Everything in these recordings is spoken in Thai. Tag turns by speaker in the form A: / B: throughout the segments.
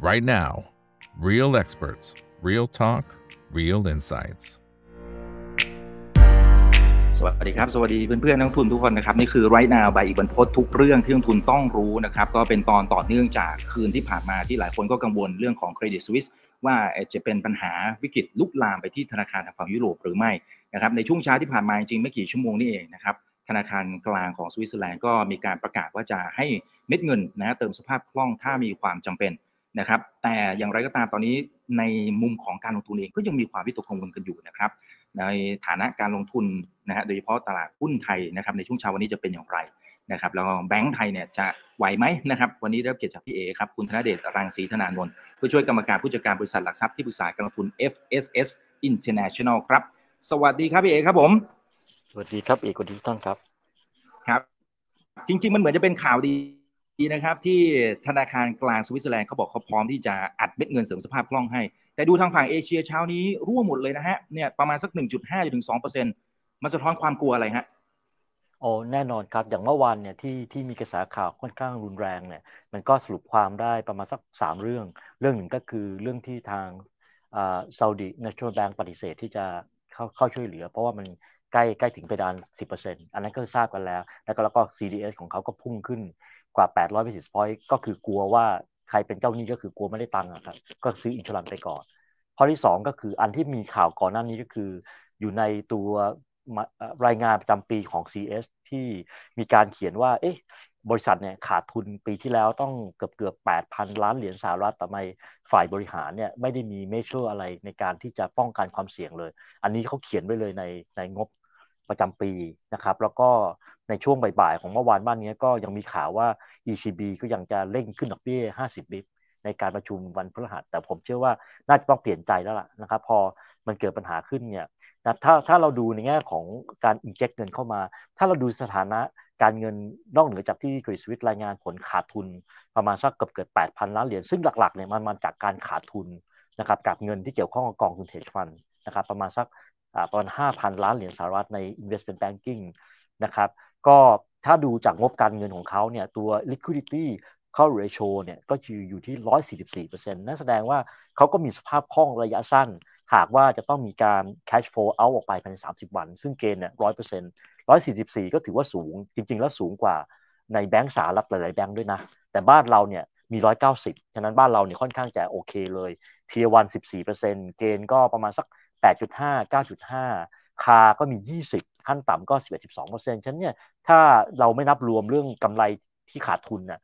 A: right now. Real experts, real talk, real insights.
B: สวัสดีครับ สวัสดีเพื่อนๆนักทุนทุกคนนะครับ นี่คือไรนาบายอีกบันพศทุกเรื่องที่นักทุนต้องรู้นะครับ ก็เป็นตอนต่อเนื่องจากคืนที่ผ่านมาที่หลายคนก็กังวลเรื่องของเครดิตสวิสว่าจะเป็นปัญหาวิกฤตลุกลามไปที่ธนาคารทางฝั่งยุโรปหรือไม่นะครับในช่วงเช้าที่ผ่านมาจริงไม่กี่ชั่วโมงนี่เองนะครับธนาคารกลางของสวิตเซอร์แลนด์ก็มีการประกาศว่าจะให้เม็ดเงินนะเติมสภาพคล่องถ้ามีความจำเป็น นะครับ แต่อย่างไรก็ตามตอนนี้ในมุมของการลงทุนเองก็ยังมีความวิตกกังวลกันอยู่นะครับ ในฐานะการลงทุนนะฮะโดยเฉพาะตลาดหุ้นไทยนะครับในช่วงเช้าวันนี้จะเป็นอย่างไรนะครับแล้วแบงก์ไทยเนี่ยจะไหวไหมนะครับวันนี้ได้รับเกียรติจากพี่เอครับคุณธนเดชรังสีธนานนท์ผู้ช่วยกรรมการผู้จัดการบริษัทหลักทรัพย์ที่ปรึกษาการลงทุน FSS International ครับสวัสดีครับพี่เอครับผม
C: สวัสดีครับเอกคนทุกท่านครับ
B: ครับ จริง ๆ มันเหมือนจะเป็นข่าวดีีนะครับที่ธนาคารกลางสวิตเซอร์แลนด์เขาบอกเขาพร้อมที่จะอัดเม็ดเงินเสริมสภาพคล่องให้ แต่ดูทางฝั่งเอเชียเช้านี้ร่วงหมดเลยนะฮะเนี่ยประมาณสัก 1.5ถึง2เปอร์เซ็นต์มันสะท้อนความกลัวอะไรฮะ
C: โอ้แน่นอนครับ อย่างเมื่อวานเนี่ยที่ที่มีกระแสข่าวค่อนข้างรุนแรงเนี่ยมันก็สรุปความได้ประมาณสักสามเรื่อง เรื่องหนึ่งก็คือเรื่องที่ทางอ่าซาอุดีนชั่นแลแบงก์ปฏิเสธที่จะเข้าเข้าช่วยเหลือ เพราะว่ามันใกล้ใกล้ถึงไปดาน 10%อันนั้นก็ทราบกันแล้ว แล้วก็แล้วก็ CDS ของเขาก็พุ่งขึ้น กว่า 800 basis point ก็คือกลัวว่าใครเป็นเจ้าหนี้ก็คือกลัวไม่ได้ตังค์ครับ ก็ซื้ออินชลันไปก่อน ข้อที่ 2 ก็คืออันที่มีข่าวก่อนหน้านี้ก็คือ อยู่ในตัวรายงานประจำปีของ CS ที่มีการเขียนว่า เอ๊ะ บริษัทเนี่ยขาดทุนปีที่แล้วต้องเกือบเกือบ8,000 ล้านเหรียญสหรัฐแต่ไมฝ่ายบริหารเนี่ยไม่ได้มี measure อะไรในการที่จะป้องกันความเสี่ยงเลย อันนี้เขาเขียนไว้เลยในในงบ ประจำปีนะครับ แล้วก็ในช่วงบ่ายๆของเมื่อวานบ้านนี้ก็ยังมีข่าวว่า ECB ก็ยังจะเร่งขึ้นดอกเบี้ย 50 bip ในการประชุมวันพฤหัส แต่ผมเชื่อว่าน่าจะต้องเปลี่ยนใจแล้วล่ะนะครับ พอมันเกิดปัญหาขึ้นเนี่ยนะถ้าถ้าเราดูในแง่ของการ inject เงินเข้ามา ถ้าเราดูสถานะการเงินนอกเหนือจากที่ Credit Suisse รายงานผลขาดทุนประมาณสักเกือบเกิด8,000 ล้านเหรียญซึ่งหลักๆเนี่ยมันมาจากการขาดทุนนะครับกับเงินที่เกี่ยวข้องกับกองทุนเทดฟันนะครับประมาณสัก ประมาณ 5,000 ล้านเหรียญสหรัฐใน investment banking นะครับ ก็ถ้าดูจากงบการเงินของเขาเนี่ยตัว liquidity เข้า ratio เนี่ยก็อยู่อยู่ที่ 144%นั่นแสดงว่าเขาก็มีสภาพคล่องระยะสั้น หากว่าจะต้องมีการ cash flow out ออกไปภายใน 30 วัน ซึ่งเกณฑ์เนี่ย100% 144 ก็ถือว่าสูง จริง ๆ แล้วสูงกว่าในแบงก์สหรัฐหลาย ๆ แบงก์ด้วยนะ แต่บ้านเราเนี่ยมี 190 ฉะนั้นบ้านเราเนี่ยค่อนข้างจะโอเคเลย เทียวัน 14%เกณฑ์ก็ประมาณสัก 8.5 9.5 คาก็มี 20 ขั้นต่ำก็ 11 12ฉะนั้นเนี่ยถ้าเราไม่นับรวมเรื่องกำไรที่ขาดทุนน่ะ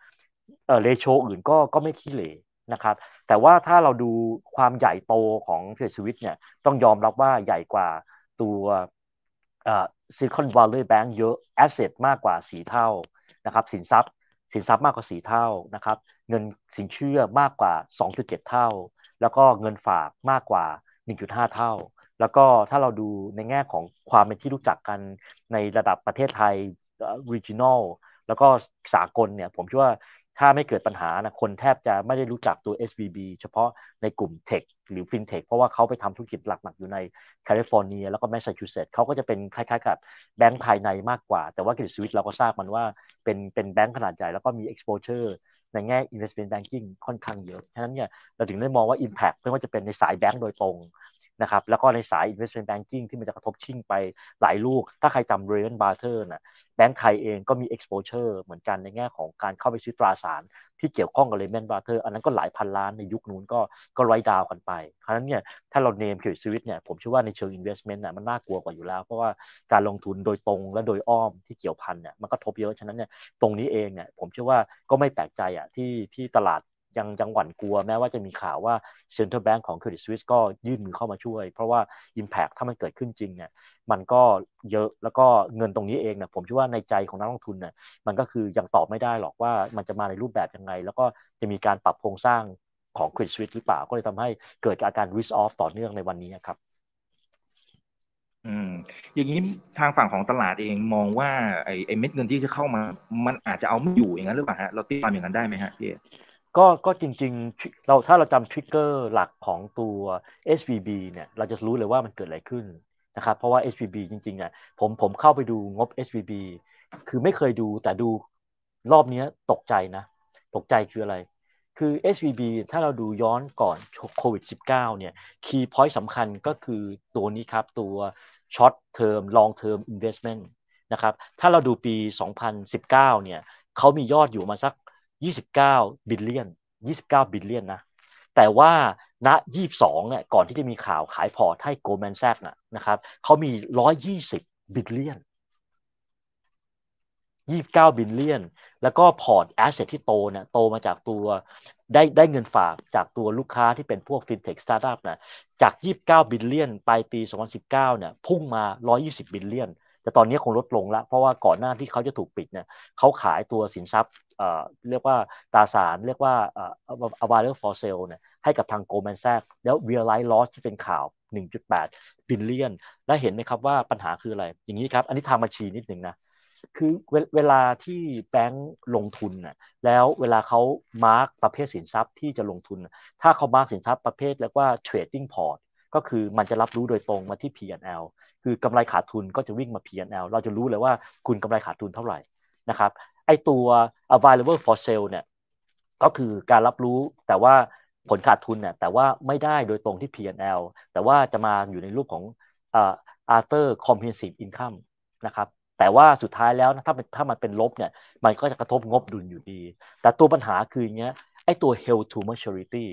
C: เออเรโชอื่นก็ก็ไม่ขี้เหร่นะครับแต่ว่าถ้าเราดูความใหญ่โตของเทรดสวิตเนี่ยต้องยอมรับว่าใหญ่กว่าตัวเออ Silicon Valley Bank เยอะ asset มากกว่าสี่เท่านะครับสินทรัพย์สินทรัพย์มากกว่าสี่เท่านะครับเงินสินเชื่อมากกว่า 2.7 เท่า แล้วก็เงินฝากมากกว่า 1.5 เท่า แล้วก็ถ้าเราดูในแง่ของความเป็นที่รู้จักกันในระดับประเทศไทย regional แล้วก็สากลเนี่ยผมคิดว่าถ้าไม่เกิดปัญหานะคนแทบจะไม่ได้รู้จักตัว SVB เฉพาะในกลุ่ม techหรือฟินเทคเพราะว่าเขาไปทำธุรกิจหลักๆ อยู่ในแคลิฟอร์เนียแล้วก็แมสซาชูเซตส์เขาก็จะเป็นคล้ายๆกับแบงก์ภายในมากกว่า แต่ว่า Credit Suisse เราก็ทราบกันว่าเป็นเป็นแบงก์ขนาดใหญ่แล้วก็มี exposure ในแง่ investment banking ค่อนข้างเยอะ ฉะนั้นเนี่ยเราถึงได้มองว่า impact ไม่ว่าจะเป็นในสายแบงก์โดยตรง นะครับแล้วก็ในสาย investment banking ที่มันจะกระทบชิ่งไปหลายลูก ถ้าใครจำ r a y n Barter นะแบงก์ไทยเองก็มี exposure เหมือนกันในแง่ของการเข้าไปซื้อตราสารที่เกี่ยวข้องกับ Lehman Barter อันนั้นก็หลายพันล้านในยุคนู้นก็ก็ไร้ดาวกันไป เพราะฉะนั้นเนี่ยถ้าเราเนมเครดิตสวิตเนี่ยผมเชื่อว่าในเชิง investment น่ะมันน่ากลัวกว่าอยู่แล้ว เพราะว่าการลงทุนโดยตรงและโดยอ้อมที่เกี่ยวพันเนี่ยมันก็ทบเยอะฉะนั้นเนี่ยตรงนี้เองเนี่ยผมเชื่อว่าก็ไม่แปลกใจอะที่ที่ตลาด ยังยังหวั่นกลัวแม้ว่าจะมีข่าวว่า Central Bank ของ Credit Suisse ก็ยื่นมือเข้ามาช่วย เพราะว่า Impact ถ้ามันเกิดขึ้นจริงเนี่ยมันก็เยอะแล้วก็เงินตรงนี้เองเนี่ยผมคิดว่าในใจของนักลงทุนเนี่ยมันก็คือยังตอบไม่ได้หรอกว่ามันจะมาในรูปแบบยังไง แล้วก็จะมีการปรับโครงสร้างของ Credit Suisse หรือเปล่าก็เลยทำให้เกิดอาการ risk off ต่อเนื่องในวันนี้ครับ
B: อืมอย่างนี้ทางฝั่งของตลาดเองมองว่าไอ้ไอ้เม็ดเงินที่จะเข้ามา มันอาจจะเอาไม่อยู่อย่างนั้นหรือเปล่าฮะเราตีความอย่างนั้นได้ไหมฮะพี่
C: ก็ก็จริงๆเราถ้าเราจำทริกเกอร์หลักของตัว SVB เนี่ยเราจะรู้เลยว่ามันเกิดอะไรขึ้นนะครับเพราะว่า SVB จริงๆอะผมผมเข้าไปดูงบ SVB คือไม่เคยดูแต่ดูรอบนี้ตกใจนะ ตกใจคืออะไร คือ SVB ถ้าเราดูย้อนก่อนโควิด -19 เนี่ย key point สำคัญก็คือตัวนี้ครับ ตัว short term long term investment นะครับถ้าเราดูปี 2019 เนี่ยเขามียอดอยู่มาสัก 29 billion 29 billion นะ แต่ว่าณ22เนี่ยก่อนที่จะมีข่าวขายพอร์ตให้ Goldman Sachs นะครับเขามี 120 billion 29 billion แล้วก็พอร์ต asset ที่โตเนี่ยโตมาจากตัวได้ได้เงินฝากจากตัวลูกค้าที่เป็นพวก fintech startup นะจาก 29 billion ปลายปี 2019เนี่ยพุ่งมา 120 billion แต่ตอนนี้คงลดลงแล้วเพราะว่าก่อนหน้าที่เขาจะถูกปิดเนี่ยเขาขายตัวสินทรัพย์เรียกว่าตราสารเรียกว่าอ่อ available for sale เนี่ยให้กับทาง Goldman Sachs แล้ว realize loss ที่เป็นข่าว 1.8 billion และเห็นไหมครับว่าปัญหาคืออะไร อย่างนี้ครับ อันนี้ทางบัญชีนิดหนึ่งนะ คือเวลาที่แบงก์ลงทุนน่ะแล้วเวลาเขา mark ประเภทสินทรัพย์ที่จะลงทุน ถ้าเขา mark สินทรัพย์ประเภทเรียกว่า trading port ก็คือมันจะรับรู้โดยตรงมาที่ P&L คือกำไรขาดทุนก็จะวิ่งมา P&L เราจะรู้เลยว่าคุณกำไรขาดทุนเท่าไหร่นะครับไอตัว available for sale เนี่ยก็คือการรับรู้แต่ว่าผลขาดทุนเนี่ยแต่ว่าไม่ได้โดยตรงที่ P&L แต่ว่าจะมาอยู่ในรูปของอ after comprehensive income นะครับแต่ว่าสุดท้ายแล้วถ้าถ้ามันเป็นลบเนี่ยมันก็จะกระทบงบดุลอยู่ดี แต่ตัวปัญหาคืออย่างเงี้ยไอตัว held to maturity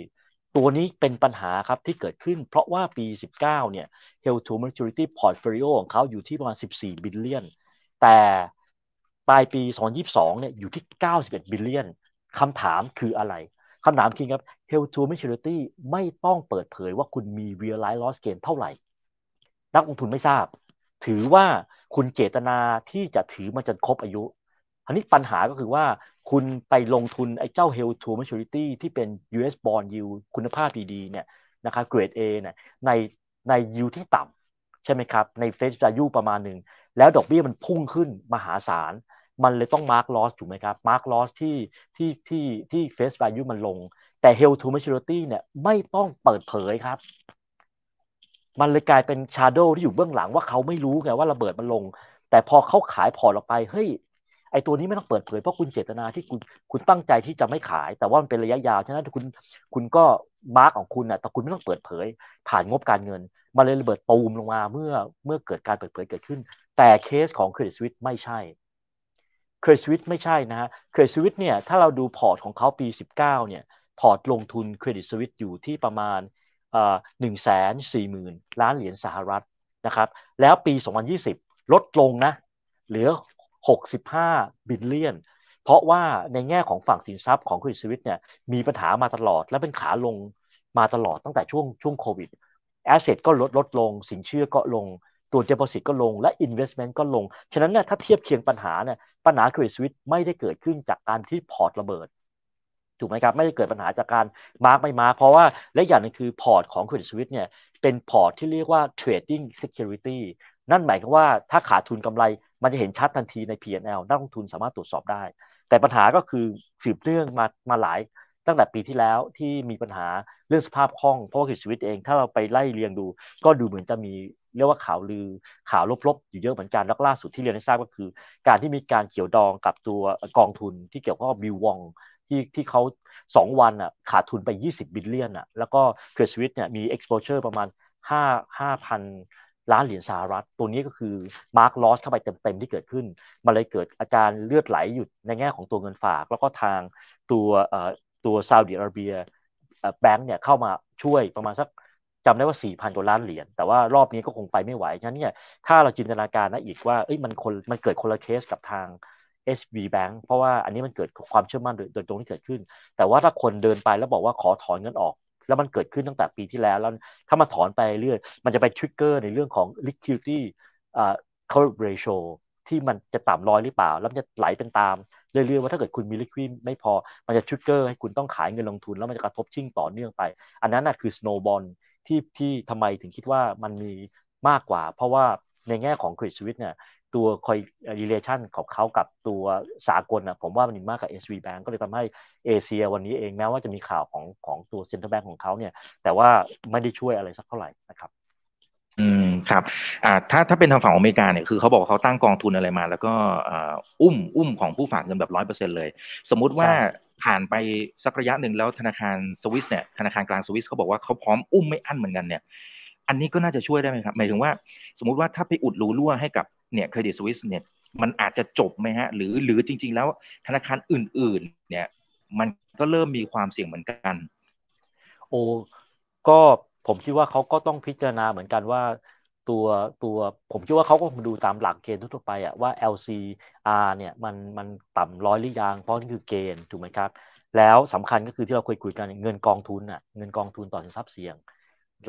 C: ตัวนี้เป็นปัญหาครับที่เกิดขึ้น เพราะว่าปี 19 เนี่ย held to maturity portfolio ของเขาอยู่ที่ประมาณ 14 billion แต่ปลายปี 2022 เนี่ยอยู่ที่ 91 billion คำถามคืออะไรคำถามคือครับ held to maturity ไม่ต้องเปิดเผยว่าคุณมี realized loss gain เท่าไหร่ นักลงทุนไม่ทราบ ถือว่าคุณเจตนาที่จะถือมาจนครบอายุ อันนี้ปัญหาก็คือว่าคุณไปลงทุนไอ้เจ้า held to maturity ที่เป็น US bond yield คุณภาพดีๆเนี่ยนะครับเกรด A เนี่ยในใน yield ที่ต่ำใช่ไหมครับ ใน face value ประมาณหนึ่ง แล้วดอกเบี้ยมันพุ่งขึ้นมหาศาล มันเลยต้อง mark loss ถูกไหมครับ mark loss ที่ที่ที่ที่ face value มันลง แต่ held to maturity เนี่ยไม่ต้องเปิดเผยครับ มันเลยกลายเป็นชาร์โดที่อยู่เบื้องหลังว่าเขาไม่รู้ไงว่าระเบิดมันลงแต่พอเขาขายพอร์ตออกไป เฮ้ย ไอ้ตัวนี้ไม่ต้องเปิดเผยเพราะคุณเจตนาที่คุณคุณตั้งใจที่จะไม่ขาย แต่ว่ามันเป็นระยะยาวฉะนั้นคุณคุณก็ mark ของคุณนะแต่คุณไม่ต้องเปิดเผย ผ่านงบการเงินมันเลยระเบิดตูมลงมาเมื่อเมื่อเกิดการเปิดเผยเกิดขึ้น แต่เคสของ Credit Suisse ไม่ใช่ Credit Suisse ไม่ใช่นะฮะ Credit Suisse เนี่ยถ้าเราดูพอร์ตของเขาปี 19เนี่ยพอร์ตลงทุน Credit Suisse อยู่ที่ประมาณหนึ่งแสนสี่หมื่นล้านเหรียญสหรัฐนะครับแล้วปี 2020 ลดลงนะเหลือ 65 billion เพราะว่าในแง่ของฝั่งสินทรัพย์ของ Credit Suisse เนี่ยมีปัญหามาตลอดและเป็นขาลงมาตลอดตั้งแต่ช่วงช่วงโควิด asset ก็ลดลดลง สินเชื่อก็ลง ตัวเด p o s i t ก็ลงและ investment ก็ลง ฉะนั้นเนี่ยถ้าเทียบเคียงปัญหาเนี่ยปัญหา Credit Suisse ไม่ได้เกิดขึ้นจากการที่พอร์ตระเบิดถูกไหมครับไม่ได้เกิดปัญหาจากการ mark ไม่ mark เพราะว่าและอย่างนึงคือพอร์ตของค Credit Suisse เนี่ยเป็นพอร์ตที่เรียกว่า trading security นั่นหมายความว่าถ้าขาดทุนกำไร มันจะเห็นชัดทันทีใน P&L นักลงทุนสามารถตรวจสอบได้ แต่ปัญหาก็คือสืบเนื่องมามาหลายตั้งแต่ปีที่แล้วที่มีปัญหาเรื่องสภาพคล่องเพราะว่า Credit Suisse เอง ถ้าเราไปไล่เรียงดู ก็ดูเหมือนจะมีเรียกว่าข่าวลือข่าวลบๆ อยู่เยอะเหมือนกันแล้วล่าสุดที่เรียนให้ทราบก็คือ การที่มีการเกี่ยวดองกับตัวกองทุนที่เกี่ยวข้องกับบิววองที่ที่เขาสองวันอะขาดทุนไป 20 billion อะแล้วก็ Credit Suisse เนี่ยมี exposure ประมาณ 5 5,000 ล้านเหรียญสหรัฐ ตัวนี้ก็คือ mark loss เข้าไปเต็มๆที่เกิดขึ้น มันเลยเกิดอาการเลือดไหลหยุดในแง่ของตัวเงินฝาก แล้วก็ทางตัวตัวซาอุดิอาระเบียแบงก์เนี่ยเข้ามาช่วยประมาณสักจำได้ว่า 4,000 กว่าล้านเหรียญ แต่ว่ารอบนี้ก็คงไปไม่ไหว ฉะนั้นเนี่ย ถ้าเราจินตนาการนะอีกว่า เอ้ย มันคน มันเกิดคนละเคสกับทาง SB Bank เพราะว่าอันนี้มันเกิดความเชื่อมั่นโดยตรงที่เกิดขึ้น แต่ว่าถ้าคนเดินไปแล้วบอกว่าขอถอนเงินออก แล้วมันเกิดขึ้นตั้งแต่ปีที่แล้ว แล้วถ้ามาถอนไปเรื่อยมันจะไปทริกเกอร์ในเรื่องของ liquidity อ่า coverage ratio ที่มันจะต่ำร้อยหรือเปล่า แล้วมันจะไหลเป็นตามเรื่อยๆว่าถ้าเกิดคุณมี liquid ไม่พอ มันจะทริกเกอร์ให้คุณต้องขายเงินลงทุน แล้วมันจะกระทบชิ่งต่อเนื่องไป อันนั้นนะคือ snowball ที่ที่ทำไมถึงคิดว่ามันมีมากกว่า เพราะว่าในแง่ของ credit suisse เนี่ย ตัวคอย relation ของเขากับตัวสากลนะผมว่ามันมากกับ SV Bank ก็เลยทำให้เอเชียวันนี้เองแม้ว่าจะมีข่าวของของตัว Central Bank ของเขาเนี่ย แต่ว่าไม่ได้ช่วยอะไรสักเท่าไหร่นะครับ
B: อืมครับอ่าถ้าถ้าเป็นทางฝั่งอเมริกาเนี่ยคือเขาบอกเขาตั้งกองทุนอะไรมา แล้วก็อ่าอุ้มอุ้มของผู้ฝากเงินแบบร้อยเปอร์เซ็นเลย สมมุติว่าผ่านไปสักระยะหนึ่งแล้วธนาคารสวิสเนี่ยธนาคารกลางสวิสเขาบอกว่าเขาพร้อมอุ้มไม่อั้นเหมือนกันเนี่ย อันนี้ก็น่าจะช่วยได้ไหมครับหมายถึงว่า สมมุติว่าถ้าไปอุดรูรั่วให้กับ เนี่ยเครดิตสวิสเนี่ยมันอาจจะจบไหมฮะหรือหรือจริง ๆ แล้วธนาคารอื่น ๆ เนี่ย มันก็เริ่มมีความเสี่ยงเหมือนกัน
C: โอ้ก็ผมคิดว่าเขาก็ต้องพิจารณาเหมือนกันว่าตัวตัวผมคิดว่าเขาก็ดูตามหลักเกณฑ์ทั่วไปอะว่า LCR เนี่ยมันมันต่ำร้อยหรือยังเพราะนี่คือเกณฑ์ถูกไหมครับ แล้วสำคัญก็คือที่เราเคยคุยกันเงินกองทุนอะเงินกองทุนต่อสินทรัพย์เสี่ยง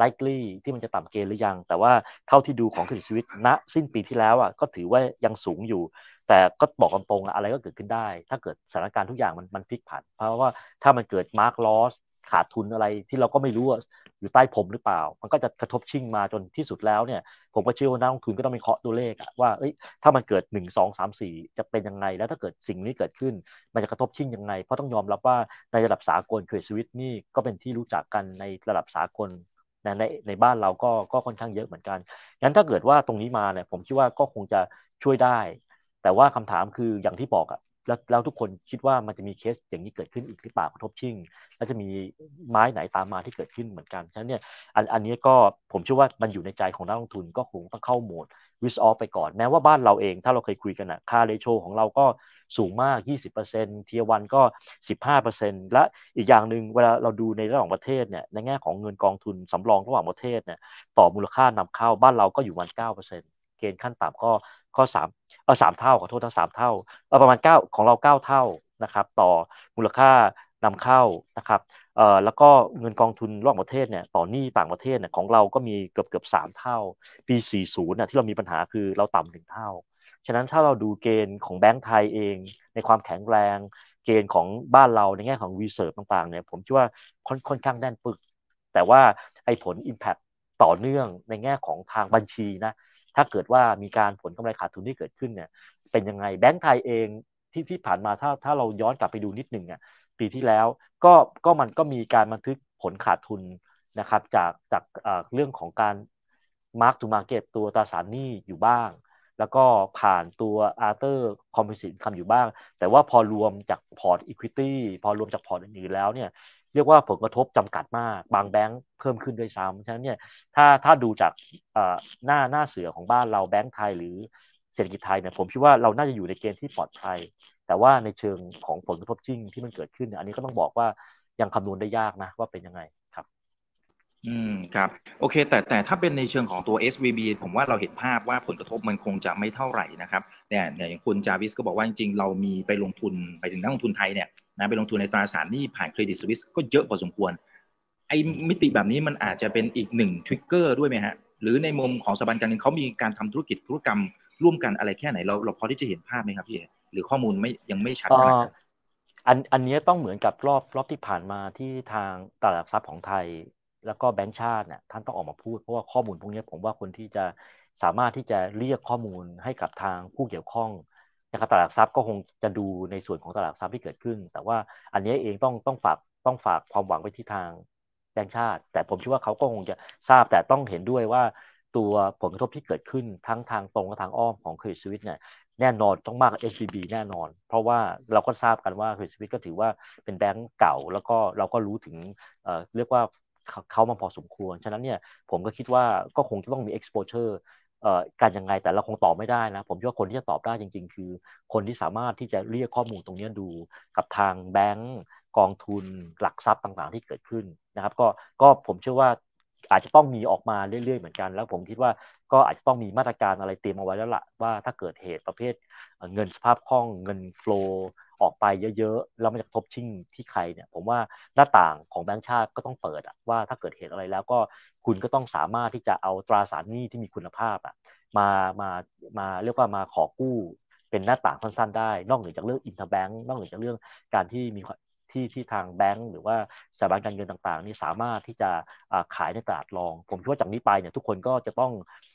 C: likely ที่มันจะต่ำเกณฑ์หรือยัง แต่ว่าเท่าที่ดูของคือชีวิตณสิ้นปีที่แล้วอะก็ถือว่ายังสูงอยู่ แต่ก็บอกตรงๆอะไรก็เกิดขึ้นได้ ถ้าเกิดสถานการณ์ทุกอย่างมันมันพลิกผัน เพราะว่าถ้ามันเกิด mark loss ขาดทุนอะไรที่เราก็ไม่รู้อยู่ใต้ผมหรือเปล่า มันก็จะกระทบชิ่งมาจนที่สุดแล้วเนี่ย ผมก็เชื่อว่านักลงทุนก็ต้องมีเคาะตัวเลขว่าเอ้ยถ้ามันเกิด 1 2 3 4 จะเป็นยังไง แล้วถ้าเกิดสิ่งนี้เกิดขึ้น มันจะกระทบชิ่งยังไง เพราะต้องยอมรับว่าในระดับสากล Credit Suisse นี่ก็เป็นที่รู้จักกันในระดับสากล ในในในบ้านเราก็ก็ค่อนข้างเยอะเหมือนกันงั้นถ้าเกิดว่าตรงนี้มาเนี่ยผมคิดว่าก็คงจะช่วยได้ แต่ว่าคำถามคืออย่างที่บอกอะ แล้วแล้วทุกคนคิดว่ามันจะมีเคสอย่างนี้เกิดขึ้นอีกหรือเปล่ากระทบชิ่ง แล้วจะมีไม้ไหนตามมาที่เกิดขึ้นเหมือนกันฉะนั้นเนี่ยอันอันนี้ก็ผมเชื่อว่ามันอยู่ในใจของนักลงทุนก็คงต้องเข้าโหมด risk off ไปก่อน แม้ว่าบ้านเราเองถ้าเราเคยคุยกันอะค่า ratio ของเราก็สูงมาก 20%เทียวันก็ 15%และอีกอย่างหนึ่งเวลาเราดูในระหว่างประเทศเนี่ยในแง่ของเงินกองทุนสำรองระหว่างประเทศเนี่ยต่อมูลค่านำเข้าบ้านเราก็อยู่วัน9%เกณฑ์ขั้นต่ำก็ก็สาม เออสามเท่าขอโทษทั้งสามเท่าเออประมาณเก้าของเราเก้าเท่านะครับต่อมูลค่านำเข้านะครับเอ่อแล้วก็เงินกองทุนระหว่างประเทศเนี่ยต่อหนี้ต่างประเทศเนี่ยของเราก็มีเกือบเกือบสามเท่า ปี 40น่ะที่เรามีปัญหาคือเราต่ำหนึ่งเท่า ฉะนั้นถ้าเราดูเกณฑ์ของแบงก์ไทยเอง ในความแข็งแรง เกณฑ์ของบ้านเราในแง่ของรีเสิร์ฟต่างๆเนี่ยผมคิดว่าค่อนค่อนข้างแน่นปึก แต่ว่าไอ้ผล Impact ต่อเนื่องในแง่ของทางบัญชีนะ ถ้าเกิดว่ามีการผลกำไรขาดทุนที่เกิดขึ้นเนี่ย เป็นยังไงแบงก์ไทยเองที่ที่ผ่านมาถ้าถ้าเราย้อนกลับไปดูนิดหนึ่งอะปีที่แล้วก็ก็มันก็มีการบันทึกผลขาดทุนนะครับ จากจากเรื่องของการ mark to market ตัวตราสารหนี้อยู่บ้าง แล้วก็ผ่านตัว after composite คำอยู่บ้าง แต่ว่าพอรวมจากพอร์ต equity พอรวมจากพอร์ตอื่นๆแล้วเนี่ย เรียกว่าผลกระทบจำกัดมาก บางแบงค์เพิ่มขึ้นด้วยซ้ำฉะนั้นเนี่ยถ้าถ้าดูจากหน้าหน้าเสือของบ้านเราแบงค์ไทยหรือเศรษฐกิจไทยเนี่ยผมคิดว่าเราน่าจะอยู่ในเกณฑ์ที่ปลอดภัย แต่ว่าในเชิงของผลกระทบจริงที่มันเกิดขึ้นเนี่ยอันนี้ก็ต้องบอกว่ายังคำนวณได้ยากนะว่าเป็นยังไงครับ
B: อืมครับโอเค แต่แต่ถ้าเป็นในเชิงของตัว SVB ผมว่าเราเห็นภาพว่าผลกระทบมันคงจะไม่เท่าไหร่นะครับเนี่ยอย่างคุณจาวิสก็บอกว่าจริงๆเรามีไปลงทุนไปถึงนักลงทุนไทยเนี่ย นะไปลงทุนในตราสารหนี้ผ่านเครดิตสวิสก็เยอะพอสมควร ไอ้มิติแบบนี้มันอาจจะเป็นอีกหนึ่งทริกเกอร์ด้วยไหมฮะ หรือในมุมของสถาบันการเงินเขามีการทำธุรกิจธุรกรรมร่วมกันอะไรแค่ไหนเราเราพอที่จะเห็นภาพไหมครับพี่หรือข้อมูลไม่ยังไม่ชัดขนาด
C: อันอันนี้ต้องเหมือนกับรอบรอบที่ผ่านมาที่ทางตลาดทรัพย์ของไทย แล้วก็แบงก์ชาติเนี่ยท่านต้องออกมาพูดเพราะว่าข้อมูลพวกนี้ผมว่าคนที่จะสามารถที่จะเรียกข้อมูลให้กับทางผู้เกี่ยวข้อง นะครับตลาดทรัพย์ก็คงจะดูในส่วนของตลาดทรัพย์ที่เกิดขึ้น แต่ว่าอันนี้เองต้องต้องฝากต้องฝากความหวังไปที่ทางแบงก์ชาติ แต่ผมเชื่อว่าเขาก็คงจะทราบแต่ต้องเห็นด้วยว่าตัวผลกระทบที่เกิดขึ้นทั้งทางตรงและทางอ้อมของเครดิตสวิตเนี่ยแน่นอนต้องมากกว่า SCB แน่นอน เพราะว่าเราก็ทราบกันว่าเครดิตสวิตก็ถือว่าเป็นแบงก์เก่า แล้วก็เราก็รู้ถึงเอ่อเรียกว่าเขามาพอสมควร ฉะนั้นเนี่ยผมก็คิดว่าก็คงจะต้องมี exposure การยังไงแต่เราคงตอบไม่ได้นะ ผมคิดว่าคนที่จะตอบได้จริง ๆ คือ คนที่สามารถที่จะเรียกข้อมูลตรงนี้ดูกับทางแบงก์กองทุนหลักทรัพย์ต่างๆ ที่เกิดขึ้นนะครับ ก็ก็ผมเชื่อว่าอาจจะต้องมีออกมาเรื่อยๆเหมือนกัน แล้วผมคิดว่าก็อาจจะต้องมีมาตรการอะไรเตรียมเอาไว้แล้วล่ะว่าถ้าเกิดเหตุประเภทเงินสภาพคล่องเงิน flow ออกไปเยอะๆแล้วมันกระทบชิ่งที่ใครเนี่ย ผมว่าหน้าต่างของแบงก์ชาติก็ต้องเปิดอะว่าถ้าเกิดเหตุอะไรแล้วก็คุณก็ต้องสามารถที่จะเอาตราสารหนี้ที่มีคุณภาพอะมามามาเรียกว่ามาขอกู้เป็นหน้าต่างสั้นๆได้ นอกเหนือจากเรื่อง interbank นอกเหนือจากเรื่องการที่มีที่ที่ทางแบงก์หรือว่าสถาบันการเงินต่างๆ นี่สามารถที่จะขายในตลาดรอง ผมคิดว่าจากนี้ไปเนี่ยทุกคนก็จะต้อง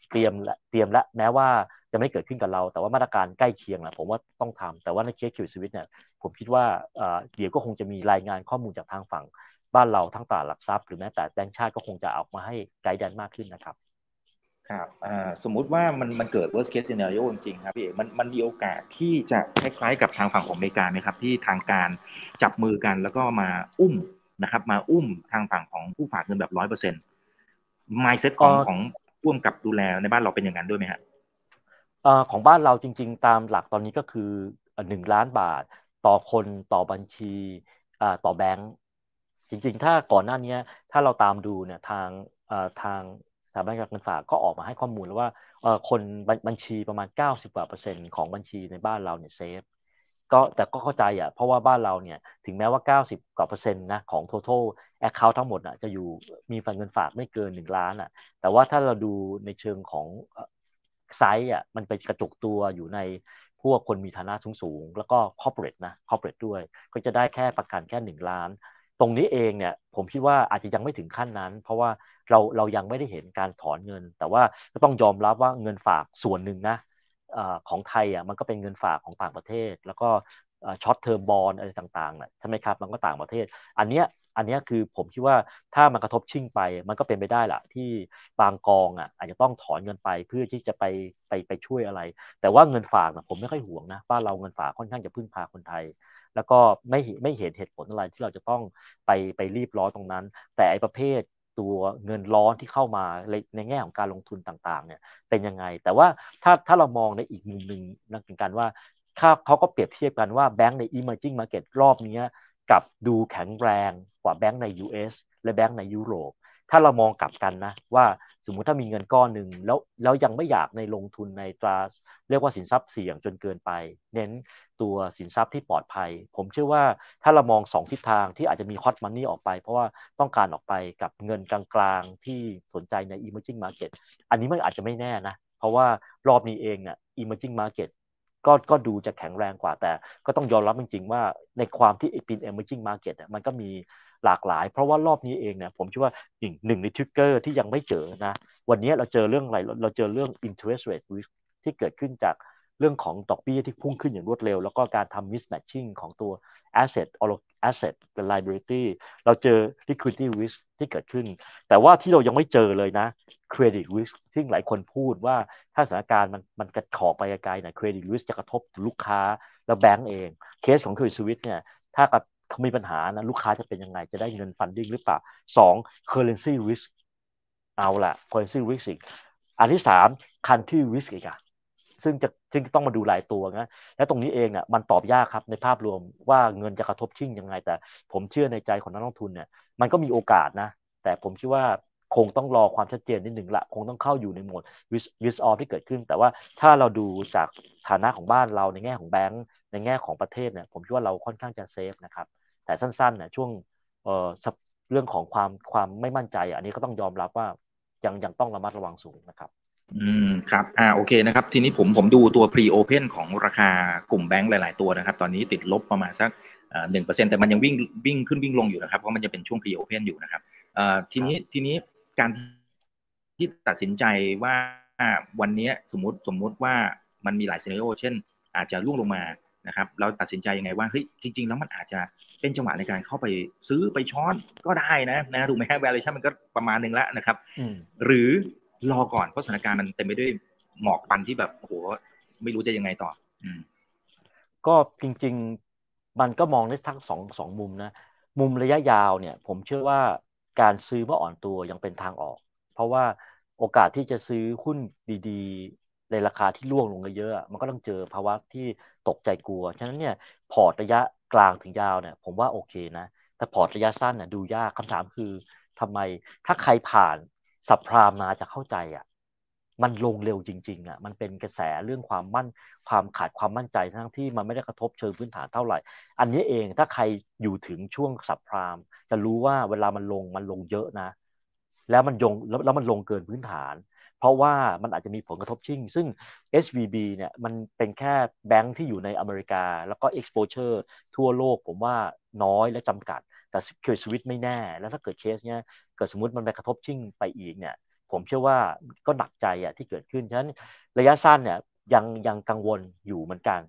C: เตรียมและเตรียมและแม้ว่าจะไม่เกิดขึ้นกับเรา แต่ว่ามาตรการใกล้เคียงแหละผมว่าต้องทำแต่ว่าในเคส Credit Suisse เนี่ยผมคิดว่าเดี๋ยวก็คงจะมีรายงานข้อมูลจากทางฝั่งบ้านเราทั้งตลาดหลักทรัพย์หรือแม้แต่แบงก์ชาติก็คงจะออกมาให้ไกด์แดนมากขึ้นนะครับ
B: ครับสมมุติว่ามันมันเกิด worst case scenario จริงๆครับพี่เอกมันมันมีโอกาสที่จะคล้ายๆกับทางฝั่งของอเมริกาไหมครับ ที่ทางการจับมือกันแล้วก็มาอุ้มนะครับ มาอุ้มทางฝั่งของผู้ฝากเงินแบบร้อยเปอร์เซ็นต์ mindset ของของ ร่วมกับดูแลในบ้านเราเป็นอย่างนั้นด้วยไหมครับ
C: ของบ้านเราจริง ๆ ตามหลักตอนนี้ก็คือหนึ่งล้านบาท ต่อคนต่อบัญชีต่อแบงค์จริง ๆ ถ้าก่อนหน้านี้ถ้าเราตามดูเนี่ยทางทางสถาบันการเงินฝากก็ออกมาให้ข้อมูลแล้วว่าคนบัญชีประมาณ 90กว่าเปอร์เซ็นต์ของบัญชีในบ้านเราเนี่ยเซฟ ก็แต่ก็เข้าใจอะเพราะว่าบ้านเราเนี่ยถึงแม้ว่า 90กว่าเปอร์เซ็นต์นะของ total account ทั้งหมดอะจะอยู่มีฝันเงินฝากไม่เกิน 1 ล้านอะแต่ว่าถ้าเราดูในเชิงของไซส์อะมันไปกระจุกตัวอยู่ในพวกคนมีฐานะสูงๆ แล้วก็ corporate นะ corporate ด้วย ก็จะได้แค่ประกันแค่ 1 ล้าน ตรงนี้เองเนี่ยผมคิดว่าอาจจะยังไม่ถึงขั้นนั้น เพราะว่าเราเรายังไม่ได้เห็นการถอนเงิน แต่ว่าก็ต้องยอมรับว่าเงินฝากส่วนหนึ่งนะ ของไทยอะมันก็เป็นเงินฝากของต่างประเทศ แล้วก็ช็อตเทอมบอลอะไรต่างๆนะใช่ไหมครับ มันก็ต่างประเทศ อันเนี้ยอันนี้คือผมคิดว่าถ้ามันกระทบชิ่งไป มันก็เป็นไปได้แหละที่บางกองอะอาจจะต้องถอนเงินไปเพื่อที่จะไปไปไปช่วยอะไร แต่ว่าเงินฝากนะผมไม่ค่อยห่วงนะบ้านเราเงินฝากค่อนข้างจะพึ่งพาคนไทย แล้วก็ไม่ไม่เห็นเหตุผลอะไรที่เราจะต้องไปไปรีบร้อนตรงนั้น แต่ไอ้ประเภท ตัวเงินร้อนที่เข้ามาในแง่ของการลงทุนต่างๆเนี่ยเป็นยังไง แต่ว่าถ้าถ้าเรามองในอีกมุมหนึ่งนั่นเป็นการว่าเขาก็เปรียบเทียบกันว่าแบงก์ใน emerging market รอบนี้กับดูแข็งแรงกว่าแบงก์ใน US และแบงก์ในยุโรปถ้าเรามองกลับกันนะว่า มมุติถ้ามีเงินก้อนหนึ่งแล้วแล้วยังไม่อยากในลงทุนในตราเรียกว่าสินทรัพย์เสี่ยงจนเกินไป เน้นตัวสินทรัพย์ที่ปลอดภัย ผมเชื่อว่าถ้าเรามองสองทิศทางที่อาจจะมีคอสมันนี่ออกไป เพราะว่าต้องการออกไปกับเงินกลางๆ ที่สนใจใน emerging market อันนี้มันอาจจะไม่แน่นะ เพราะว่ารอบนี้เองเนี่ย emerging market ก็ก็ดูจะแข็งแรงกว่าแต่ก็ต้องยอมรับจริงๆว่าในความที่เป็น emerging market มันก็มี หลากหลาย เพราะว่ารอบนี้เองเนี่ยผมคิดว่าหนึ่งหนึ่งในทริกเกอร์ที่ยังไม่เจอนะวันนี้เราเจอเรื่องอะไรเราเจอเรื่อง interest rate risk ที่เกิดขึ้นจากเรื่องของดอกเบี้ยที่พุ่งขึ้นอย่างรวดเร็ว แล้วก็การทำ mismatching ของตัว asset asset liability เราเจอ liquidity risk ที่เกิดขึ้น แต่ว่าที่เรายังไม่เจอเลยนะ credit risk ที่หลายคนพูดว่าถ้าสถานการณ์มันมันกระขอไปไกลๆนะ credit risk จะกระทบลูกค้าแล้วแบงก์เอง เคสของ Credit Suisse เนี่ยถ้า เขามีปัญหานะลูกค้าจะเป็นยังไงจะได้เงินฟันดิ้งหรือเปล่าสอง currency risk เอาละ currency risk อีกอันที่สาม country risk อีกอะซึ่งจะซึ่งต้องมาดูหลายตัวนะและตรงนี้เองเนี่ยมันตอบยากครับในภาพรวมว่าเงินจะกระทบชิ่งยังไง แต่ผมเชื่อในใจของนักลงทุนเนี่ยมันก็มีโอกาสนะ แต่ผมคิดว่า คงต้องรอความชัดเจนนิดหนึ่งละคงต้องเข้าอยู่ในโหมด risk off ที่เกิดขึ้น แต่ว่าถ้าเราดูจากฐานะของบ้านเราในแง่ของแบงก์ในแง่ของประเทศเนี่ยผมคิดว่าเราค่อนข้างจะเซฟนะครับแต่สั้นๆเนี่ยช่วงเอ่อเรื่องของความความไม่มั่นใจ อันนี้ก็ต้องยอมรับว่ายังยังต้องระมัดระวังสูงนะครับ
B: อืมครับอ่าโอเคนะครับ ทีนี้ผมผมดูตัว pre open ของราคากลุ่มแบงก์หลาย ๆ ตัวนะครับ ตอนนี้ติดลบประมาณสักหนึ่งเปอร์เซ็นแต่มันยังวิ่งวิ่งขึ้นวิ่งลงอยู่นะครับ เพราะมันจะเป็นช่วง pre open อยู่นะครับอ่าทีนี้ทีนี้ การที่ตัดสินใจว่าวันนี้สมมติสมมุติว่ามันมีหลายซีนโอเช่น อาจจะล่วงลงมานะครับ เราตัดสินใจยังไงว่าเฮ้ยจริง ๆ แล้วมันอาจจะเป็นจังหวะในการเข้าไปซื้อไปช้อนก็ได้นะนะถูกไหมฮะ valuation มันก็ประมาณหนึ่งแล้วนะครับหรือรอก่อนเพราะสถานการณ์มันเต็มไปด้วยหมอกควันที่แบบโอ้โหไม่รู้จะยังไงต่ออืม
C: ก็จริง ๆ มันก็มองได้ทั้งสองสองมุมนะ มุมระยะยาวเนี่ย ผมเชื่อว่า การซื้อเมื่ออ่อนตัวยังเป็นทางออก เพราะว่าโอกาสที่จะซื้อหุ้นดีๆ ในราคาที่ร่วงลงเยอะ มันก็ต้องเจอภาวะที่ตกใจกลัว ฉะนั้นเนี่ยพอร์ตระยะกลางถึงยาวเนี่ยผมว่าโอเคนะ แต่พอร์ตระยะสั้นน่ยดูยากคำถามคือทำไมถ้าใครผ่านสับพรามมาจะเข้าใจอะ มันลงเร็วจริงๆอะมันเป็นกระแสเรื่องความมั่นความขาดความมั่นใจทั้งที่มันไม่ได้กระทบเชิงพื้นฐานเท่าไหร่ อันนี้เองถ้าใครอยู่ถึงช่วงสับพรามจะรู้ว่าเวลามันลงมันลงเยอะนะ แล้วมันยงแล้วมันลงเกินพื้นฐาน เพราะว่ามันอาจจะมีผลกระทบชิ่ง ซึ่ง SVB เนี่ยมันเป็นแค่แบงค์ที่อยู่ในอเมริกา แล้วก็ exposure ทั่วโลกผมว่าน้อยและจำกัด แต่เคยสวิตไม่แน่ แล้วถ้าเกิดเคสเนี้ยเกิดสมมติมันไปกระทบชิ่งไปอีกเนี่ย ผมเชื่อว่าก็หนักใจอะที่เกิดขึ้น ฉะนั้นระยะสั้นเนี่ยยังยังกังวลอยู่เหมือนกัน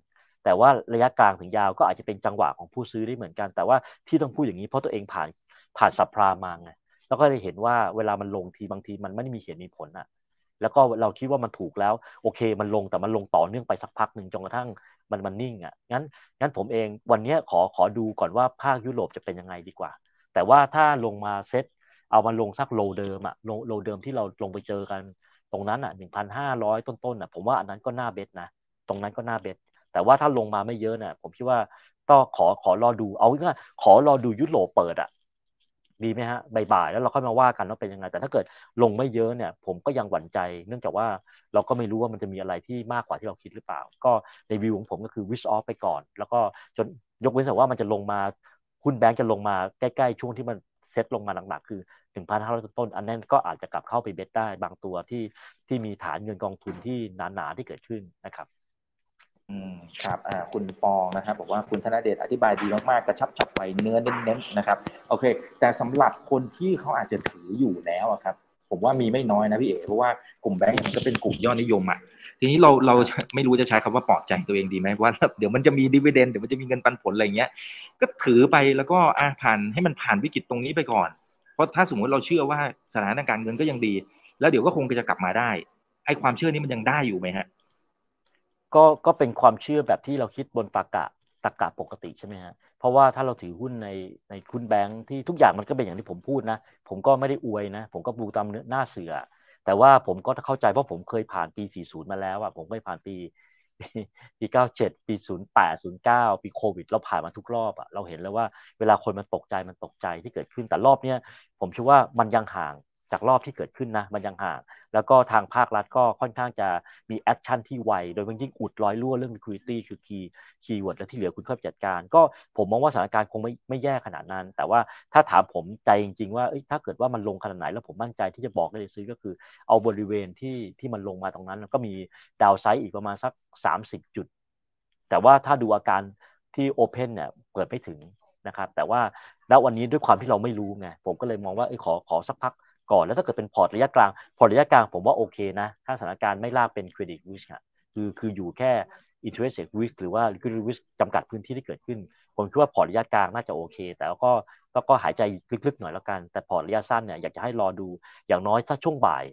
C: แต่ว่าระยะกลางถึงยาวก็อาจจะเป็นจังหวะของผู้ซื้อได้เหมือนกัน แต่ว่าที่ต้องพูดอย่างนี้เพราะตัวเองผ่านผ่านสัปพรามาไงแล้วก็ได้เห็นว่าเวลามันลงทีบางทีมันไม่ได้มีเหตุมีผลอะแล้วก็เราคิดว่ามันถูกแล้ว โอเค มันลงแต่มันลงต่อเนื่องไปสักพักหนึ่งจนกระทั่งมันมันนิ่งอะงั้นงั้นผมเองวันนี้ขอขอดูก่อนว่าภาคยุโรปจะเป็นยังไงดีกว่า แต่ว่าถ้าลงมาเซต เอามันลงสักโลเดิมอะโลโลเดิมที่เราลงไปเจอกัน ตรงนั้นอะหนึ่งพันห้าร้อยต้นๆอะผมว่าอันนั้นก็น่าเบ็ดนะ ตรงนั้นก็น่าเบ็ด แต่ว่าถ้าลงมาไม่เยอะเนี่ยผมคิดว่าต้องขอขอรอดู เอาง่ายขอรอดูยุโรปเปิดอะดีไหมฮะบ่ายๆแล้วเราค่อยมาว่ากันว่าเป็นยังไง แต่ถ้าเกิดลงไม่เยอะเนี่ย ผมก็ยังหวั่นใจ เนื่องจากว่าเราก็ไม่รู้ว่ามันจะมีอะไรที่มากกว่าที่เราคิดหรือเปล่า ก็ในวิวของผมก็คือวิชออฟไปก่อน แล้วก็จนยกเว้นแต่ว่ามันจะลงมาหุ้นแบงก์จะลงมาใกล้ๆช่วงที่มันเซ็ตลงมาหนักๆคือ หนึ่งพันห้าร้อยต้น อันนั้นก็อาจจะกลับเข้าไปเบ็ดได้บางตัวที่ที่มีฐานเงินกองทุนที่หนาๆที่เกิดขึ้นนะครับ
B: อืมครับอ่าคุณปองนะครับบอกว่าคุณธนเดชอธิบายดีมาก ๆ กระชับฉับไวเนื้อเน้นๆนะครับโอเค แต่สำหรับคนที่เขาอาจจะถืออยู่แล้วครับ ผมว่ามีไม่น้อยนะพี่เอ๋เพราะว่ากลุ่มแบงก์มันก็เป็นกลุ่มยอดนิยมอะทีนี้เราเราไม่รู้จะใช้คำว่าปลอบใจตัวเองดีไหมว่าเดี๋ยวมันจะมีดีเวเดนเดี๋ยวมันจะมีเงินปันผลอะไรเงี้ย ก็ถือไปแล้วก็อ่าผ่านให้มันผ่านวิกฤตตรงนี้ไปก่อน ราะถ้าสมมติเราเชื่อว่าสถานการณ์เงินก็ยังดี แล้วเดี๋ยวก็คงจะกลับมาได้ไอ้ความเชื่อนี้มันยังได้อยู่ไหมฮะ
C: ก็ก็เป็นความเชื่อแบบที่เราคิดบนตากะตากะปกติใช่ไหมฮะเพราะว่าถ้าเราถือหุ้นในในคุณแบงค์ที่ทุกอย่างมันก็เป็นอย่างที่ผมพูดนะ ผมก็ไม่ได้อวยนะ ผมก็ดูตามหน้าเสือ แต่ว่าผมก็เข้าใจเพราะผมเคยผ่านปี 40 มาแล้วอะผมไม่ผ่านปี ปี97ปี08 09ปีโควิด เราผ่านมาทุกรอบอะเราเห็นแล้วว่าเวลาคนมันตกใจมันตกใจที่เกิดขึ้นแต่รอบเนี้ยผมเชื่อว่ามันยังห่าง จากรอบที่เกิดขึ้นนะมันยังห่าง แล้วก็ทางภาครัฐก็ค่อนข้างจะมี action ที่ไว โดยยิ่งอุดรอยรั่วเรื่อง liquidity คือ key keyword และที่เหลือคุณค่อยจัดการ ก็ผมมองว่าสถานการณ์คงไม่ไม่แย่ขนาดนั้น แต่ว่าถ้าถามผมใจจริง ๆ ว่าถ้าเกิดว่ามันลงขนาดไหน แล้วผมมั่นใจที่จะบอกได้ซื้อก็คือ เอาบริเวณที่ที่มันลงมาตรงนั้น แล้วก็มี downside อีกประมาณสัก 30 จุด แต่ว่าถ้าดูอาการที่ open เนี่ยเปิดไม่ถึงนะครับแต่ว่าแล้ววันนี้ด้วยความที่เราไม่รู้ไงผมก็เลยมองว่าขอขอสักพัก ก่อน แล้วถ้าเกิดเป็นพอร์ตระยะกลาง พอร์ตระยะกลางผมว่าโอเคนะ ถ้าสถานการณ์ไม่ลากเป็น credit risk อะคือคืออยู่แค่ interest rate risk หรือว่า liquidity risk จำกัดพื้นที่ที่เกิดขึ้น ผมคิดว่าพอร์ตระยะกลางน่าจะโอเค แต่ก็ก็ก็หายใจลึกๆหน่อยแล้วกัน แต่พอร์ตระยะสั้นเนี่ยอยากจะให้รอดูอย่างน้อยถ้าช่วงบ่าย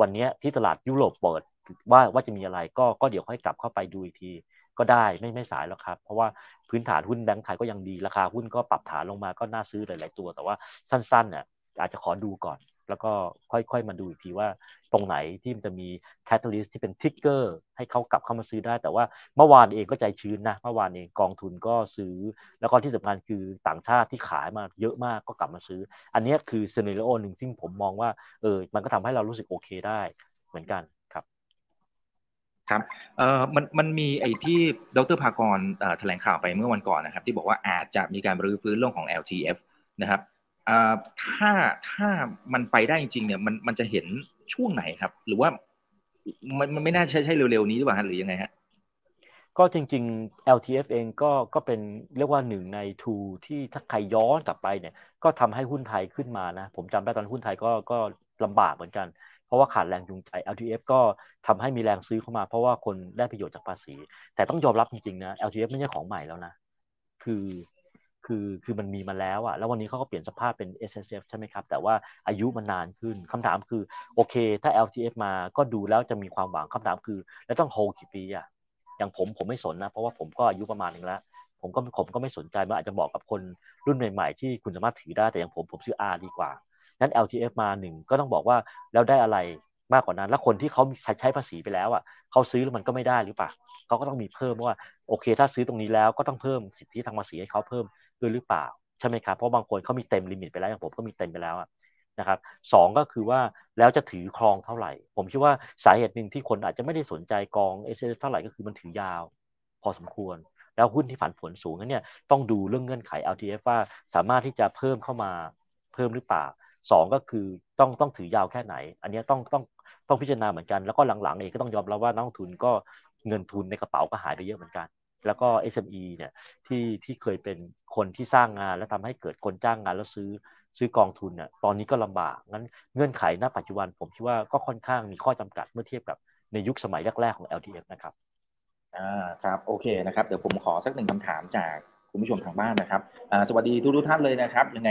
C: วันนี้ที่ตลาดยุโรปเปิดว่าว่าจะมีอะไรก็ก็เดี๋ยวค่อยกลับเข้าไปดูอีกทีก็ได้ไม่ไม่สายแล้วครับ เพราะว่าพื้นฐานหุ้นแบงก์ไทยก็ยังดีราคาหุ้นก็ปรับฐานลงมาก็น่าซื้อหลาย ๆ ตัว แต่ว่าสั้นๆเนี่ยอาจจะขอดูก่อน แล้วก็ค่อยๆมาดูอีกทีว่าตรงไหนที่มันจะมี catalyst ที่เป็น trigger ให้เขากลับเข้ามาซื้อได้ แต่ว่าเมื่อวานเองก็ใจชื้นนะ เมื่อวานเองกองทุนก็ซื้อ แล้วก็ที่สำคัญคือต่างชาติที่ขายมาเยอะมากก็กลับมาซื้อ อันนี้คือ scenario หนึ่งซึ่งผมมองว่าเออมันก็ทำให้เรารู้สึกโอเคได้เหมือนกันครับ
B: ครับเอ่อมันมันมีไอ้ที่ดรภากรแถลงข่าวไปเมื่อวันก่อนนะครับ ที่บอกว่าอาจจะมีการรื้อฟื้นเรื่องของ LTF นะครับ ถ้าถ้ามันไปได้จริงๆเนี่ยมันมันจะเห็นช่วงไหนครับ หรือว่ามันมันไม่น่าใช่ใช่เร็วๆนี้หรือเปล่าหรือยังไงฮะ
C: ก็จริง ๆ LTF เองก็ก็เป็นเรียกว่าหนึ่งในทูที่ถ้าใครย้อนกลับไปเนี่ยก็ทำให้หุ้นไทยขึ้นมานะ ผมจำได้ตอนหุ้นไทยก็ก็ลำบากเหมือนกัน เพราะว่าขาดแรงจูงใจ LTF ก็ทำให้มีแรงซื้อเข้ามา เพราะว่าคนได้ประโยชน์จากภาษี แต่ต้องยอมรับจริงๆนะ LTF ไม่ใช่ของใหม่แล้วนะ คือ คือคือมันมีมาแล้วอะแล้ววันนี้เขาก็เปลี่ยนสภาพเป็น S S F ใช่ไหมครับ แต่ว่าอายุมันนานขึ้นคำถามคือโอเค ถ้า L T F มาก็ดูแล้วจะมีความหวังคำถามคือ แล้วต้องโฮกี่ปีอะอย่างผมผมไม่สนนะ เพราะว่าผมก็อายุประมาณนึงแล้ว ผมก็ผมก็ไม่สนใจมันอาจจะบอกกับคนรุ่นใหม่ๆ ที่คุณสามารถถือได้แต่อย่างผมผมซื้อ R ดีกว่านั้น LTF มาหนึ่งก็ต้องบอกว่าแล้วได้อะไรมากกว่านั้น แล้วคนที่เขาใช้ภาษีไปแล้วอะเขาซื้อแล้วมันก็ไม่ได้หรือเปล่าเขาก็ต้องมีเพิ่มว่าโอเค ถ้าซื้อตรงนี้แล้วก็ต้องเพิ่มสิทธิทางภาษีให้เขาเพิ่ม ด้วยหรือเปล่าใช่ไหมครับเพราะบางคนเขามีเต็มลิมิตไปแล้วอย่างผมก็มีเต็มไปแล้วนะครับสองก็คือว่าแล้วจะถือครองเท่าไหร่ ผมคิดว่าสาเหตุหนึ่งที่คนอาจจะไม่ได้สนใจกองเอเเท่าไหร่ก็คือมันถือยาว พอสมควร แล้วหุ้นที่ผันผวนสูงนั้นเนี่ยต้องดูเรื่องเงื่อนไข LTF ว่าสามารถที่จะเพิ่มเข้ามาเพิ่มหรือเปล่าสองก็คือต้องต้องถือยาวแค่ไหน อันนี้ต้องต้องต้องพิจารณาเหมือนกัน แล้วก็หลังๆเองก็ต้องยอมรับว่านักลงทุนก็เงินทุนในกระเป๋าก็หายไปเยอะเหมือนกัน แล้วก็ SME เนี่ยที่ที่เคยเป็นคนที่สร้างงาน และทำให้เกิดคนจ้างงานแล้วซื้อซื้อกองทุนเนี่ยตอนนี้ก็ลำบากงั้นเงื่อนไขณปัจจุบันผมคิดว่าก็ค่อนข้างมีข้อจำกัดเมื่อเทียบกับในยุคสมัยแรกๆของ LTF นะครับ
B: อ่าครับโอเคนะครับเดี๋ยวผมขอสักหนึ่งคำถามจากคุณผู้ชมทางบ้านนะครับอ่าสวัสดีทุกทท่านเลยนะครับยังไง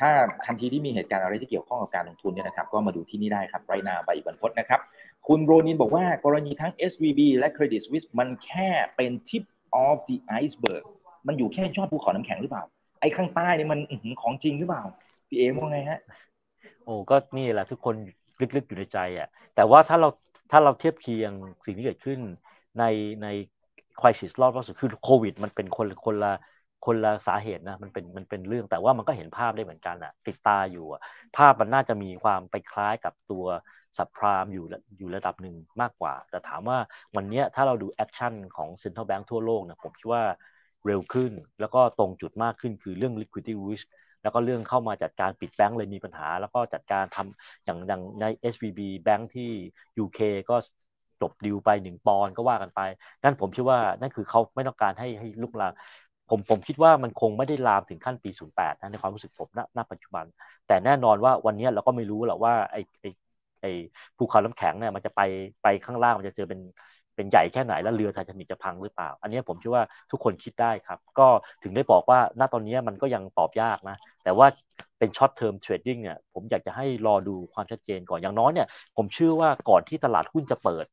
B: ถ้าทันทีที่มีเหตุการณ์อะไรที่เกี่ยวข้องกับการลงทุนเนี่ยนะครับก็มาดูที่นี่ได้ครับไรนาใบบันพดนะครับคุณโรนินบอกว่ากรณีทั้ง SVB และ Credit Suisse มันแค่เป็น tip of the iceberg มันอยู่แค่ยอดภูเขาน้ำแข็งหรือเปล่า ไอ้ข้างใต้นี่มันของจริงหรือเปล่า พี่เอ๋มองไงฮะ
C: โอ้ก็นี่แหละทุกคนลึกๆอยู่ในใจอะ แต่ว่าถ้าเราถ้าเราเทียบเคียงสิ่งที่เกิดขึ้นในใน crisis รอบล่าสุดคือโควิด มันเป็นคนคนละ คนละสาเหตุนะมันเป็นมันเป็นเรื่องแต่ว่ามันก็เห็นภาพได้เหมือนกันอะติดตาอยู่อะภาพมันน่าจะมีความไปคล้ายกับตัว subprime อยู่อยู่ระดับหนึ่งมากกว่า แต่ถามว่าวันนี้ถ้าเราดู action ของ central bank ทั่วโลกนะผมคิดว่าเร็วขึ้น แล้วก็ตรงจุดมากขึ้นคือเรื่อง liquidity risk แล้วก็เรื่องเข้ามาจัดการปิดแบงก์เลยมีปัญหา แล้วก็จัดการทำอย่างอย่างใน SVB แบงก์ที่ UK ก็จบดิวไปหนึ่งปอนก็ว่ากันไป นั่นผมคิดว่านั่นคือเขาไม่ต้องการให้ให้ลุกลาม ผมผมคิดว่ามันคงไม่ได้ลามถึงขั้นปี 08 นะในความรู้สึกผมณณปัจจุบัน แต่แน่นอนว่าวันนี้เราก็ไม่รู้หรอกว่าไอ้ไอ้ไอ้ภูเขาน้ำแข็งเนี่ยมันจะไปไปข้างล่างมันจะเจอเป็นเป็นใหญ่แค่ไหนแล้วเรือไททานิกจะพังหรือเปล่า อันนี้ผมคิดว่าทุกคนคิดได้ครับ ก็ถึงได้บอกว่าณตอนนี้มันก็ยังตอบยากนะ แต่ว่าเป็น short term trading เนี่ยผมอยากจะให้รอดูความชัดเจนก่อนอย่างน้อยเนี่ยผมเชื่อว่าก่อนที่ตลาดหุ้นจะเปิด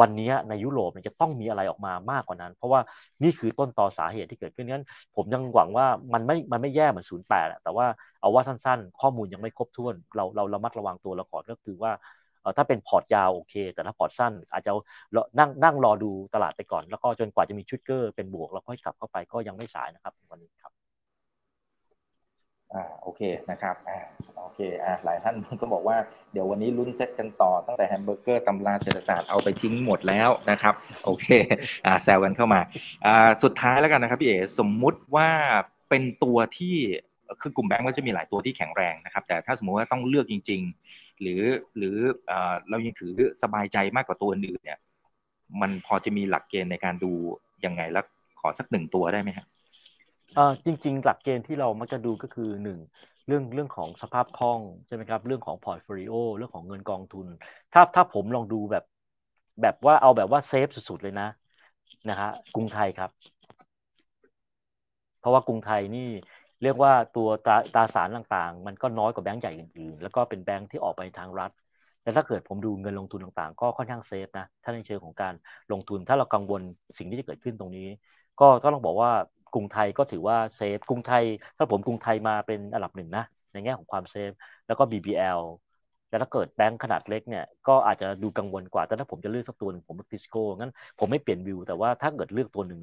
C: วันนี้ในยุโรปมันจะต้องมีอะไรออกมามากกว่านั้น เพราะว่านี่คือต้นตอสาเหตุที่เกิดขึ้นงั้น ผมยังหวังว่ามันไม่มันไม่แย่เหมือนศูนย์แปดแต่ว่าเอาว่าสั้นๆ ข้อมูลยังไม่ครบถ้วน เราเราระมัดระวังตัวเราก่อนก็คือว่าถ้าเป็นพอร์ตยาวโอเค แต่ถ้าพอร์ตสั้น อาจจะนั่งนั่งรอดูตลาดไปก่อน แล้วก็จนกว่าจะมี trigger เป็นบวก แล้วค่อยกลับเข้าไปก็ยังไม่สายนะครับวันนี้ครับ
B: อ่าโอเคนะครับอ่าโอเคอ่าหลายท่านก็บอกว่าเดี๋ยววันนี้ลุ้นเซตกันต่อตั้งแต่แฮมเบอร์เกอร์ตำราเศรษฐศาสตร์เอาไปทิ้งหมดแล้วนะครับโอเคอ่าแซวกันเข้ามาอ่าสุดท้ายแล้วกันนะครับพี่เอ๋สมมุติว่าเป็นตัวที่คือกลุ่มแบงก์ก็จะมีหลายตัวที่แข็งแรงนะครับ แต่ถ้าสมมติว่าต้องเลือกจริง ๆ หรือหรือเรายังถือสบายใจมากกว่าตัวอื่นเนี่ย มันพอจะมีหลักเกณฑ์ในการดูยังไงแล้วขอสักหนึ่งตัวได้ไหมครับ
C: จริง ๆ หลักเกณฑ์ที่เรามักจะดูก็คือหนึ่งเรื่องเรื่องของสภาพคล่องใช่ไหมครับ เรื่องของ portfolio เรื่องของเงินกองทุน ถ้าถ้าผมลองดูแบบแบบว่าเอาแบบว่า safe สุดๆเลยนะนะฮะกรุงไทยครับ เพราะว่ากรุงไทยนี่เรียกว่าตัวตราตราสารต่างๆ มันก็น้อยกว่าแบงก์ใหญ่อื่นๆ แล้วก็เป็นแบงก์ที่ออกไปทางรัฐแต่ถ้าเกิดผมดูเงินลงทุนต่างๆ ก็ค่อนข้าง safe นะ ถ้าในเชิงของการลงทุนถ้าเรากังวลสิ่งที่จะเกิดขึ้นตรงนี้ ก็ต้องบอกว่า กรุงไทยก็ถือว่า safe กรุงไทย ถ้าผมกรุงไทยมาเป็นอันดับหนึ่งนะ ในแง่ของความ safe แล้วก็ BBL แต่ถ้าเกิดแบงค์ขนาดเล็กเนี่ยก็อาจจะดูกังวลกว่า แต่ถ้าผมจะเลือกสักตัวหนึ่งผมเลือกทิสโก้งั้นผมไม่เปลี่ยนวิว แต่ว่าถ้าเกิดเลือกตัวหนึ่ง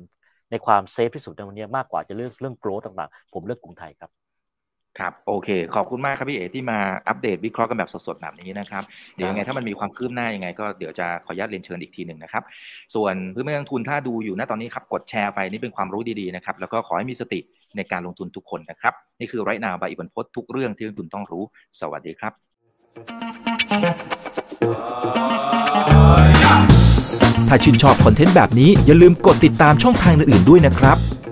C: ในความเซฟที่สุดในวันนี้มากกว่าจะเลือกเรื่องโกล์ต่างๆ ผมเลือกกรุงไทยครับ
B: ครับโอเค ขอบคุณมากครับพี่เอ๋ที่มาอัปเดตวิเคราะห์กันแบบสดๆแบบนี้นะครับเดี๋ยวยังไงถ้ามันมีความคืบหน้ายังไง ก็เดี๋ยวจะขออนุญาตเรียนเชิญอีกทีหนึ่งนะครับ ส่วนเพื่อนๆนักทุนถ้าดูอยู่ณตอนนี้ครับกดแชร์ไปนี่เป็นความรู้ดีๆนะครับแล้วก็ขอให้มีสติในการลงทุนทุกคนนะครับ นี่คือไรนาบายอิบันพศทุกเรื่องที่นักทุนต้องรู้ สวัสดีครับ
D: ถ้าชื่นชอบคอนเทนต์แบบนี้อย่าลืมกดติดตามช่องทางอื่นๆด้วยนะครับ